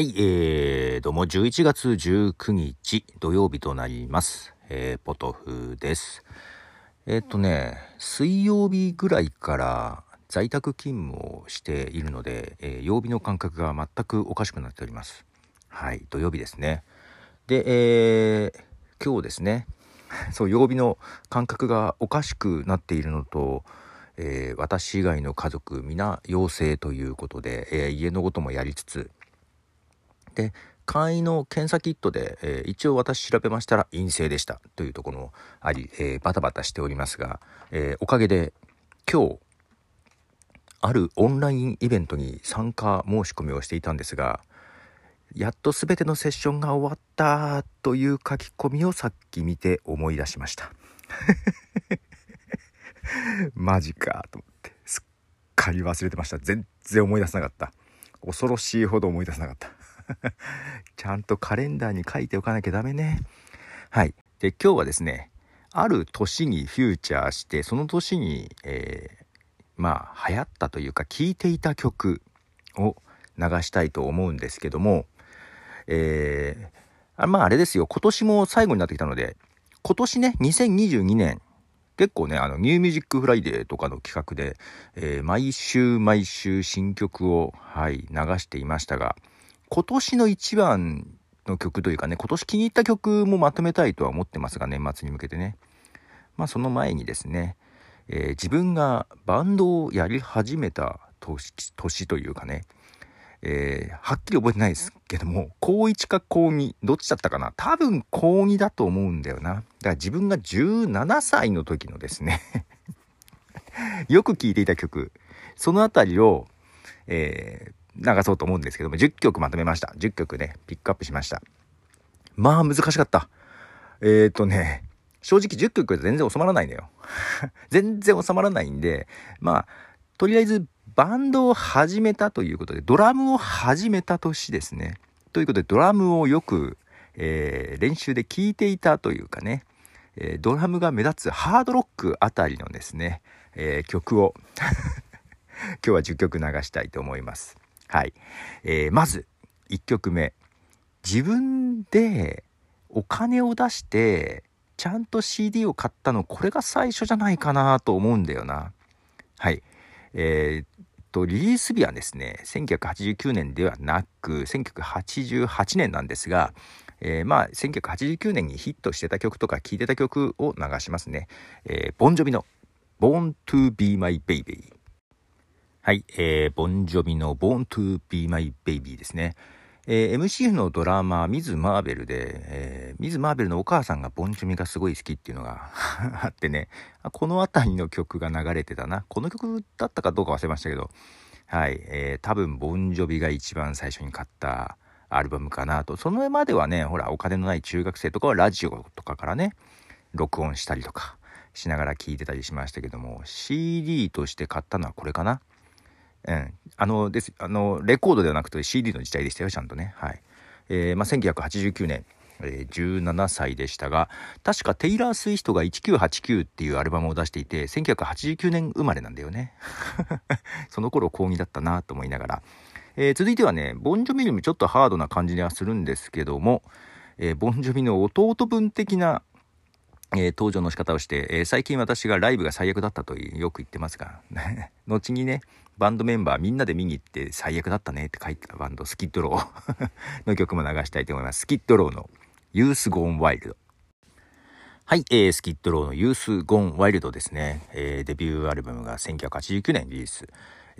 はい、えー、どうも11月19日土曜日となります。えー、ポトフです。えーっとね、水曜日ぐらいから在宅勤務をしているので、えー曜日の感覚が全くおかしくなっております。はい、土曜日ですね。で、えー今日ですね、そう、曜日の感覚がおかしくなっているのと、えー私以外の家族皆陽性ということで、えー家のこともやりつつ、で簡易の検査キットで、えー一応私調べましたら陰性でしたというところもあり、えーバタバタしておりますが、えーおかげで今日あるオンラインイベントに参加申し込みをしていたんですがやっと全てのセッションが終わったという書き込みをさっき見て思い出しました。マジかと思ってすっかり忘れてました。全然思い出せなかった。恐ろしいほど思い出せなかった。ちゃんとカレンダーに書いておかなきゃダメね。はい。で今日はですねある年にフューチャーしてその年に、えーまあ流行ったというか聴いていた曲を流したいと思うんですけどもえーあまああれですよ。今年も最後になってきたので今年ね2022年結構ねあのニューミュージックフライデーとかの企画で、えー毎週毎週新曲をはい流していましたが今年の一番の曲というかね今年気に入った曲もまとめたいとは思ってますが年末に向けてね。まあその前にですね、えー自分がバンドをやり始めた年というかねえーはっきり覚えてないですけども高1か高2どっちだったかな。多分高2だと思うんだよな。だから自分が17歳の時のですね よく聴いていた曲。そのあたりを、えー流そうと思うんですけども10曲まとめました。10曲ねピックアップしました。まあ難しかった。えっ、ー、とね正直10曲で全然収まらないのよ。全然収まらないんでまあとりあえずバンドを始めたということでドラムを始めた年ですね。ということでドラムをよく、えー練習で聴いていたというかね、えードラムが目立つハードロックあたりのですね、えー曲を。今日は10曲流したいと思います。はい、えーまず1曲目。自分でお金を出してちゃんと CD を買ったのこれが最初じゃないかなと思うんだよな。はい。えーっとリリース日はですね1989年ではなく1988年なんですが、えーまあ1989年にヒットしてた曲とか聴いてた曲を流しますね、えーボンジョビの「Born to be my baby」はい、えーボンジョビの「Born to be my baby」ですね。えー MCF のドラマミズ・マーベルで、えーミズ・マーベルのお母さんがボンジョビがすごい好きっていうのが あってね。この辺りの曲が流れてたな。この曲だったかどうか忘れましたけど。はい、えー多分ボンジョビが一番最初に買ったアルバムかなと。その上まではねほらお金のない中学生とかはラジオとかからね録音したりとかしながら聴いてたりしましたけども CD として買ったのはこれかな。うん、あのです。あのレコードではなくて CD の時代でしたよちゃんとね。はい、えーまあ、1989年、えー17歳でしたが確かテイラー・スウィフトが1989っていうアルバムを出していて1989年生まれなんだよね。その頃高2だったなと思いながら、えー続いてはねボンジョビよりもちょっとハードな感じにはするんですけども、えーボンジョビの弟分的なえー登場の仕方をして、えー最近私がライブが最悪だったとよく言ってますが 後にねバンドメンバーみんなで見に行って最悪だったねって書いてたバンドスキッドロー の曲も流したいと思いますスキッドローの「ユース・ゴーン・ワイルド」はい、えースキッドローの「ユース・ゴーン・ワイルド」ですね、えーデビューアルバムが1989年リリース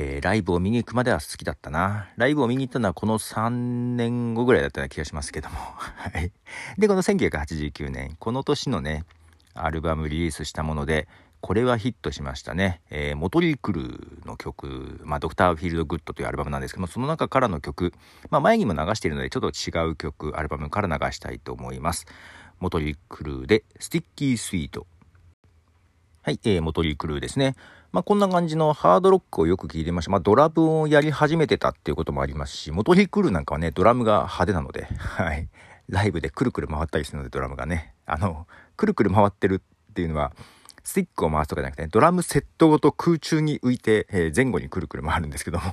えーライブを見に行くまでは好きだったな。ライブを見に行ったのはこの3年後ぐらいだったような気がしますけども。はい。で、この1989年、この年のね、アルバムリリースしたもので、これはヒットしましたね。えーモトリー・クルーの曲、まあ、 Dr. Feelgood というアルバムなんですけども、その中からの曲、まあ、前にも流しているので、ちょっと違う曲、アルバムから流したいと思います。モトリー・クルーで、 Sticky Sweet。はい、えー、モトリー・クルーですね。まあ、こんな感じのハードロックをよく聞いてました。まあ、ドラムをやり始めてたっていうこともありますし、モトリー・クルーなんかはね、ドラムが派手なので、はい。ライブでくるくる回ったりするので、ドラムがね。あの、くるくる回ってるっていうのは、スティックを回すとかじゃなくて、ドラムセットごと空中に浮いて、えー前後にくるくる回るんですけども。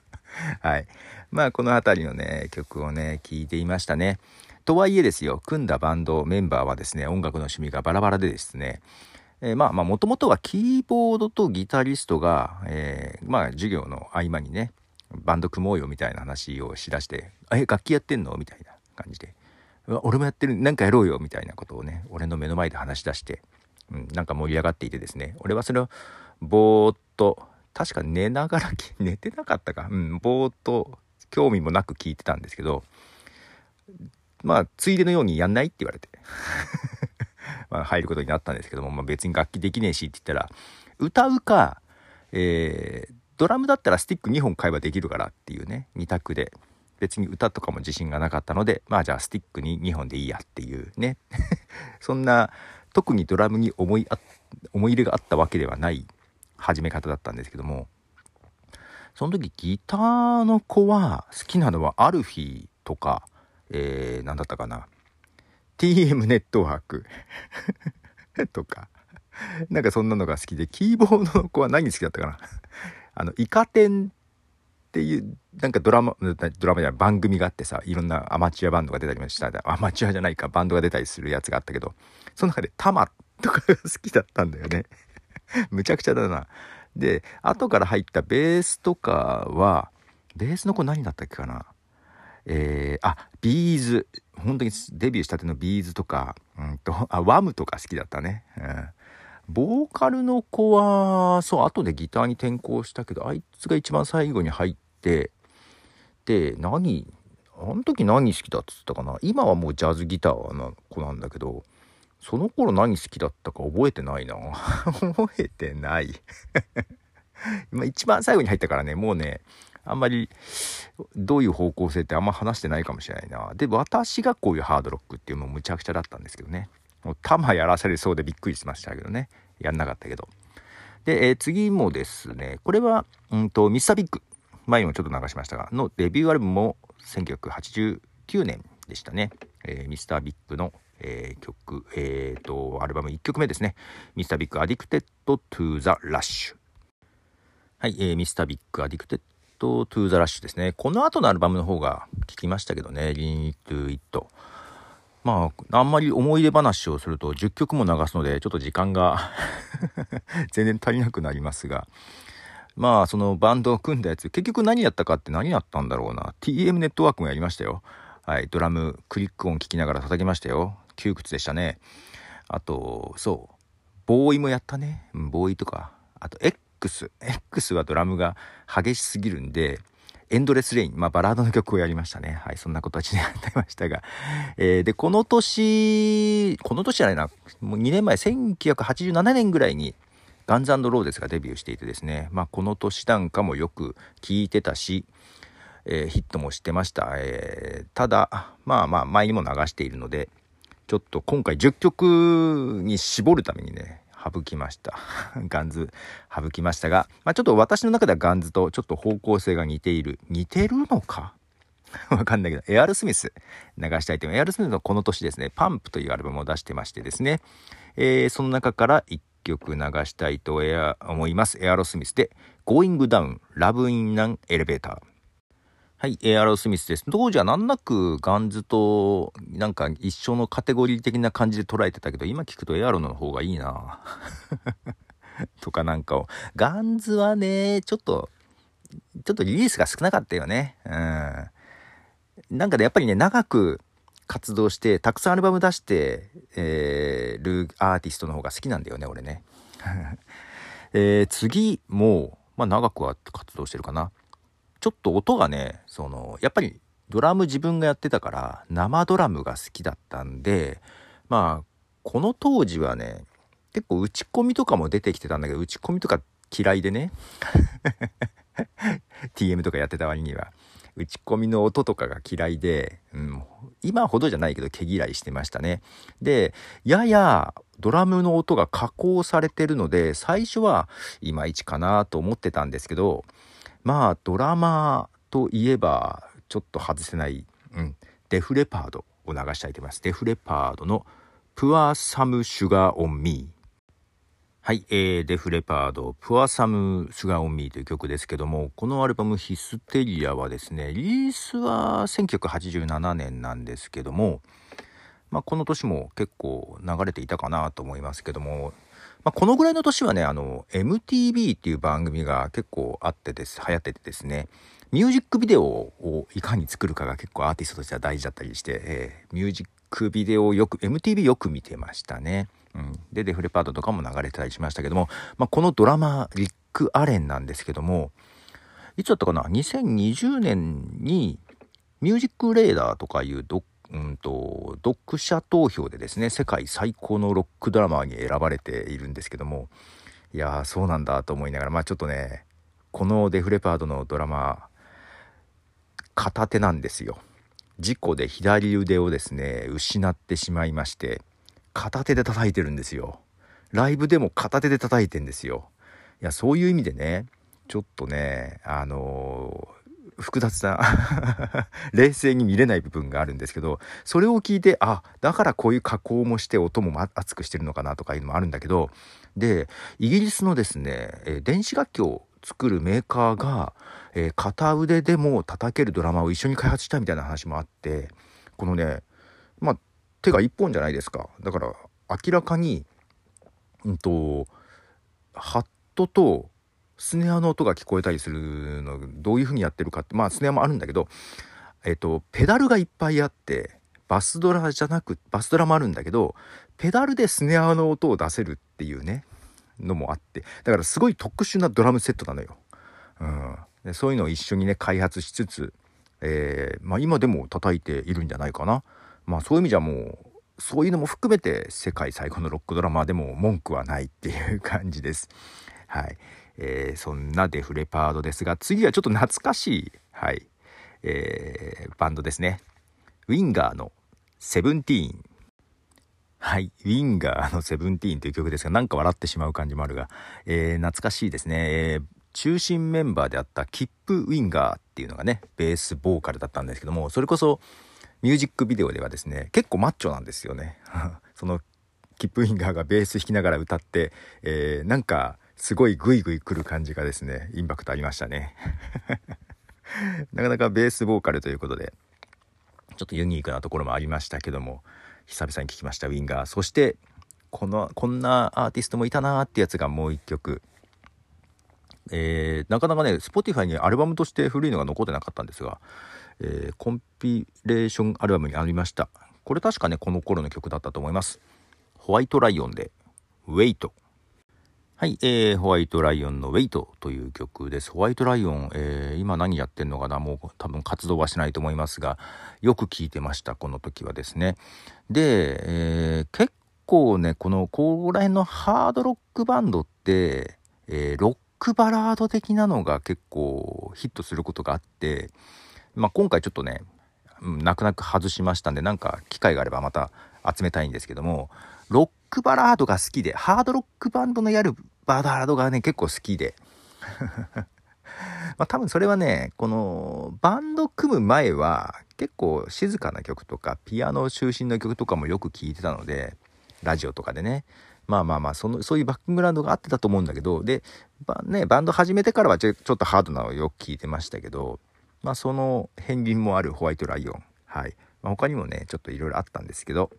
はい。まあこの辺りのね、曲をね、聴いていましたね。とはいえですよ、組んだバンドメンバーはですね、音楽の趣味がバラバラでですね、えー、まあまあもともとはキーボードとギタリストが、えー、まあ授業の合間にね、バンド組もうよみたいな話をしだして、え、楽器やってんの？みたいな感じで。俺もやってる、なんかやろうよみたいなことをね、俺の目の前で話し出して、うん、なんか盛り上がっていてですね、俺はそれをぼーっと、確か寝ながら、寝てなかったか、うん、ぼーっと興味もなく聞いてたんですけど、まあ、ついでのようにやんないって言われて。まあ、入ることになったんですけども、まあ、別に楽器できねえしって言ったら、歌うか、えー、ドラムだったらスティック2本買えばできるからっていうね、2択で。別に歌とかも自信がなかったので、まあじゃあスティックに2本でいいやっていうね。そんな、特にドラムに思いあ、思い入れがあったわけではない始め方だったんですけども、その時ギターの子は好きなのはアルフィーとか、えー、何だったかな。TM ネットワーク とか、なんかそんなのが好きで、キーボードの子は何好きだったかなあの、イカ天っていう、なんかドラマ、ドラマじゃない番組があってさ、いろんなアマチュアバンドが出たりもした、アマチュアじゃないか、バンドが出たりするやつがあったけど、その中でタマとかが好きだったんだよね。むちゃくちゃだな。で、後から入ったベースとかは、ベースの子何だったっけかな？えー、あ、ビーズ。本当にデビューしたてのビーズとか、うんと、あ、ワムとか好きだったね。うん。ボーカルの子は、そう、後でギターに転向したけど、あいつが一番最後に入って、で、何、あの時何好きだっつったかな？今はもうジャズギターの子なんだけど、その頃何好きだったか覚えてないな。覚えてない 今一番最後に入ったからね、もうね、あんまりどういう方向性ってあんま話してないかもしれないな。で、私がこういうハードロックっていうのもむちゃくちゃだったんですけどね。もう弾やらされそうでびっくりしましたけどね。やんなかったけど。で、えー、次もですね、これは、うんと、ミスタービッグ。前にもちょっと流しましたが、のデビューアルバムも1989年でしたね。えー、ミスタービッグの、えー、曲、えっ、ー、と、アルバム1曲目ですね。ミスタービッグ Addicted to That Rush。はい、えー、ミスタービッグ Addicted to That Rush ですね。この後のアルバムの方が聞きましたけどね、 Lean Into It。まあ、あんまり思い出話をすると10曲も流すので、ちょっと時間が 全然足りなくなりますが、まあ、そのバンドを組んだやつ、結局何やったかって何やったんだろうな。TM ネットワークもやりましたよ。はい、ドラム、クリック音聞きながら叩きましたよ。窮屈でしたね。あと、そう、ボーイもやったね。ボーイとか。あと、X。X はドラムが激しすぎるんで、エンドレスレイン、まあバラードの曲をやりましたね。はい、そんな形でやってましたが。えー、で、この年、この年じゃないな、もう2年前、1987年ぐらいに、ガンズローデスがデビューしていてですね、まあこの年なんかもよく聴いてたし、えー、ヒットもしてました。えー、ただ、まあまあ前にも流しているので、ちょっと今回10曲に絞るためにね、省きました。ガンズ省きましたが、まあ、ちょっと私の中ではガンズとちょっと方向性が似ている。似てるのか？わかんないけど、エアルスミス流したいと思います。エアルスミスのこの年ですね、パンプというアルバムを出してましてですね、えー、その中から1曲流したいと思います。エアロスミスで Going Down Love in an Elevator。はい、エアロスミスです。当時は難なくガンズとなんか一緒のカテゴリー的な感じで捉えてたけど、今聞くとエアロの方がいいな とかなんかを。ガンズはね、ちょっと、ちょっとリリースが少なかったよね。うん。なんかね、やっぱりね、長く活動して、たくさんアルバム出して、えー、るアーティストの方が好きなんだよね、俺ね。えー、次も、まあ長くは活動してるかな。ちょっと音がね、その、やっぱりドラム自分がやってたから生ドラムが好きだったんで、まあ、この当時はね、結構打ち込みとかも出てきてたんだけど、打ち込みとか嫌いでね。TM とかやってた割には。打ち込みの音とかが嫌いで、うん、今ほどじゃないけど毛嫌いしてましたね。で、ややドラムの音が加工されてるので、最初はいまいちかなと思ってたんですけど、まあ、ドラマーといえば、ちょっと外せない、うん、デフレパードを流したいと思います。デフレパードの Pour Some Sugar on Me。はい、えー、デフレパード、 Pour Some Sugar on Me という曲ですけども、このアルバムヒステリアはですね、リリースは1987年なんですけども、まあ、この年も結構流れていたかなと思いますけども、まあ、このぐらいの年はね、あの、MTV っていう番組が結構あってです、流行っててですね、ミュージックビデオをいかに作るかが結構アーティストとしては大事だったりして、えー、ミュージックビデオをよく、MTV よく見てましたね。うん、でデフレパートとかも流れてたりしましたけども、まあ、このドラマリック・アレンなんですけどもいつだったかな？2020年にミュージックレーダーとかいうド,、うんと、読者投票でですね世界最高のロックドラマーに選ばれているんですけどもいやーそうなんだと思いながらまあちょっとねこのデフレパードのドラマ片手なんですよ。事故で左腕をですね失ってしまいまして。片手で叩いてるんですよ。ライブでも片手で叩いてんですよ。いや、そういう意味でね、ちょっとね、あのー、複雑な 冷静に見れない部分があるんですけど、それを聞いて、あ、だからこういう加工もして音も熱くしてるのかなとかいうのもあるんだけど、で、イギリスのですね、え電子楽器を作るメーカーが、えー、片腕でも叩けるドラマを一緒に開発したみたいな話もあって、このね、まあ、手が一本じゃないですかだから明らかにうんとハットとスネアの音が聞こえたりするのどういう風にやってるかってまあスネアもあるんだけどえっとペダルがいっぱいあってバスドラじゃなくバスドラもあるんだけどペダルでスネアの音を出せるっていうねのもあってだからすごい特殊なドラムセットなのよ。うん、でそういうのを一緒にね開発しつつ、えー、まあ、今でも叩いているんじゃないかな。まあそういう意味じゃもうそういうのも含めて世界最高のロックドラマーでも文句はないっていう感じです。はい。えー、そんなデフレパードですが、次はちょっと懐かしい、はい、えー、バンドですね。ウィンガーの Seventeen。はい。ウィンガーの Seventeen という曲ですが、なんか笑ってしまう感じもあるが、えー、懐かしいですね。えー、中心メンバーであったキップ・ウィンガーっていうのがね、ベースボーカルだったんですけども、それこそ、ミュージックビデオではですね結構マッチョなんですよね。そのキップウィンガーがベース弾きながら歌って、えー、なんかすごいグイグイ来る感じがですねインパクトありましたね。なかなかベースボーカルということでちょっとユニークなところもありましたけども久々に聴きましたウィンガー。そしてこのこんなアーティストもいたなーってやつがもう一曲。えー、なかなかね Spotify にアルバムとして古いのが残ってなかったんですがえー、コンピレーションアルバムにありましたこれ確かねこの頃の曲だったと思いますホワイトライオンでウェイトはい、えー、ホワイトライオンのウェイトという曲です。ホワイトライオン、えー、今何やってんのかな？もう多分活動はしないと思いますが、よく聴いてました、この時はですね。で、えー、結構ね、この、ここら辺のハードロックバンドって、えー、ロックバラード的なのが結構ヒットすることがあって、まあ、今回ちょっとね、泣く泣く外しましたんで、なんか機会があればまた集めたいんですけども、ロックバラードが好きで、ハードロックバンドのやるバラードがね、結構好きで。まあ多分それはね、このバンド組む前は結構静かな曲とかピアノ中心の曲とかもよく聴いてたので、ラジオとかでね。まあまあまあ、その、そういうバックグラウンドがあってたと思うんだけど、で、ね、バンド始めてからはちょちょっとハードなのをよく聞いてましたけど、まあ、その片鱗もあるホワイトライオン。はい。まあ、他にもね、ちょっといろいろあったんですけど。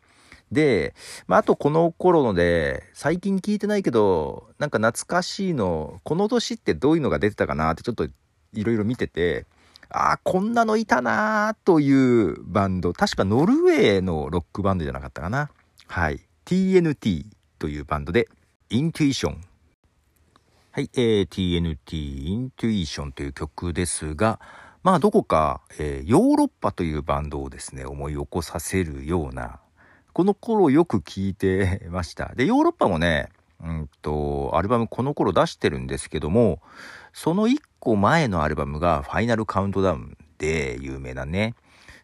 で、まあ、あとこの頃ので、最近聞いてないけど、なんか懐かしいの、この年ってどういうのが出てたかなってちょっといろいろ見てて、ああ、こんなのいたなーというバンド、確かノルウェーのロックバンドじゃなかったかな。はい。TNT というバンドで、イントゥイション。はい、えー、TNT イントゥイションという曲ですが、まあどこか、えー、ヨーロッパというバンドをですね、思い起こさせるような、この頃よく聴いてました。で、ヨーロッパもね、うんと、アルバムこの頃出してるんですけども、その1個前のアルバムがファイナルカウントダウンで有名なね。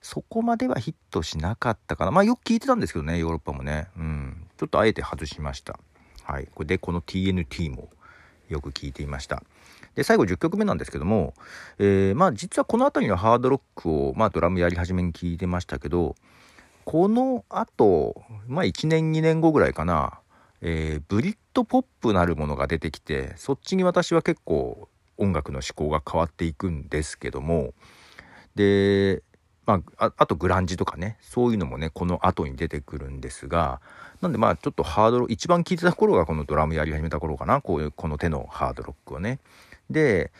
そこまではヒットしなかったかな。まあよく聞いてたんですけどね、ヨーロッパもね。うん。ちょっとあえて外しました。はい。これで、この TNT もよく聞いていました。で、最後10曲目なんですけども、えー、まあ実はこの辺りのハードロックを、まあドラムやり始めに聞いてましたけど、この後、まあ1年2年後ぐらいかな、えー、ブリッドポップなるものが出てきてそっちに私は結構音楽の思考が変わっていくんですけどもでまあ、あとグランジとかねそういうのもねこの後に出てくるんですがなんでまあちょっとハードロック一番聴いてた頃がこのドラムやり始めた頃かなこういうこの手のハードロックをね。で、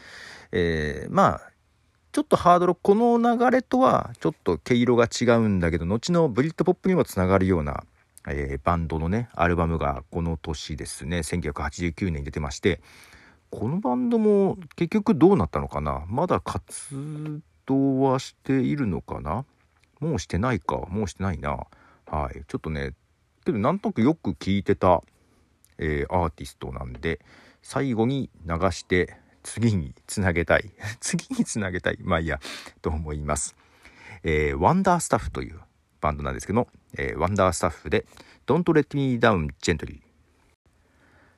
えー、まあちょっとハードロックこの流れとはちょっと毛色が違うんだけど後のブリッドポップにもつながるような、えー、バンドのねアルバムがこの年ですね1989年に出てましてこのバンドも結局どうなったのかな？まだ活動はしているのかな？もうしてないか？もうしてないな？はい。ちょっとねけどなんとなくよく聞いてた、えー、アーティストなんで最後に流して次につなげたい。次につなげたい。まあいいや。と思います。えー、ワンダースタッフというバンドなんですけども、えー、ワンダースタッフで Don't Let Me Down Gently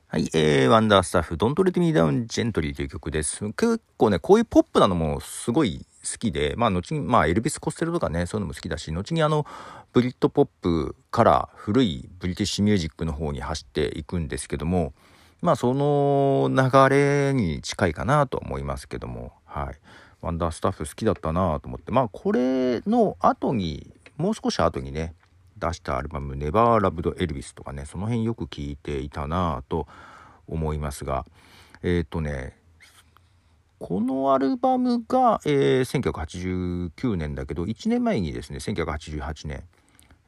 はい、えー、ワンダースタッフ Don't Let Me Down Gently という曲です。結構ねこういうポップなのもすごい好きで、まあ、後に、まあ、エルビス・コステルとかね、そういうのも好きだし、後にあの、ブリッドポップから古いブリティッシュミュージックの方に走っていくんですけども、まあ、その流れに近いかなと思いますけども、はい。ワンダースタッフ好きだったなと思って、まあ、これの後に、もう少し後にね、出したアルバム「ネバーラブド・エルビス」とかねその辺よく聞いていたなと思いますが。えっ、ー、とねこのアルバムが、えー、1989年だけど1年前にですね1988年、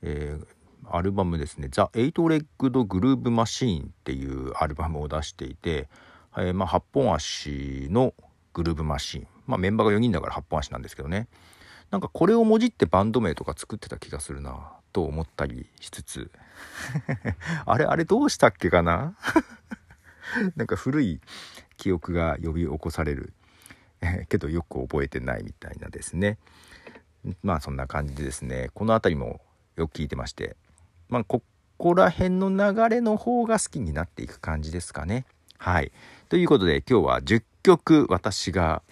えー、アルバムですね「ザ・エイト・レッグド・グルーブ・マシーン」っていうアルバムを出していて、えー、まあ、8本足のグルーブマシーン、まあ、メンバーが4人だから8本足なんですけどね。なんかこれをもじってバンド名とか作ってた気がするなと思ったりしつつ。あれあれどうしたっけかな？なんか古い記憶が呼び起こされる。けどよく覚えてないみたいなですね。まあそんな感じでですね。この辺りもよく聞いてまして。まあここら辺の流れの方が好きになっていく感じですかね。はい。ということで今日は10曲私が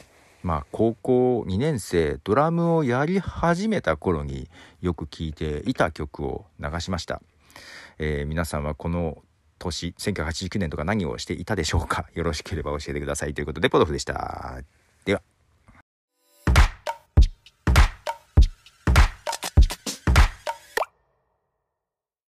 まあ高校2年生ドラムをやり始めた頃によく聴いていた曲を流しました、えー、皆さんはこの年1989年とか何をしていたでしょうか。よろしければ教えてください。ということでポドフでした。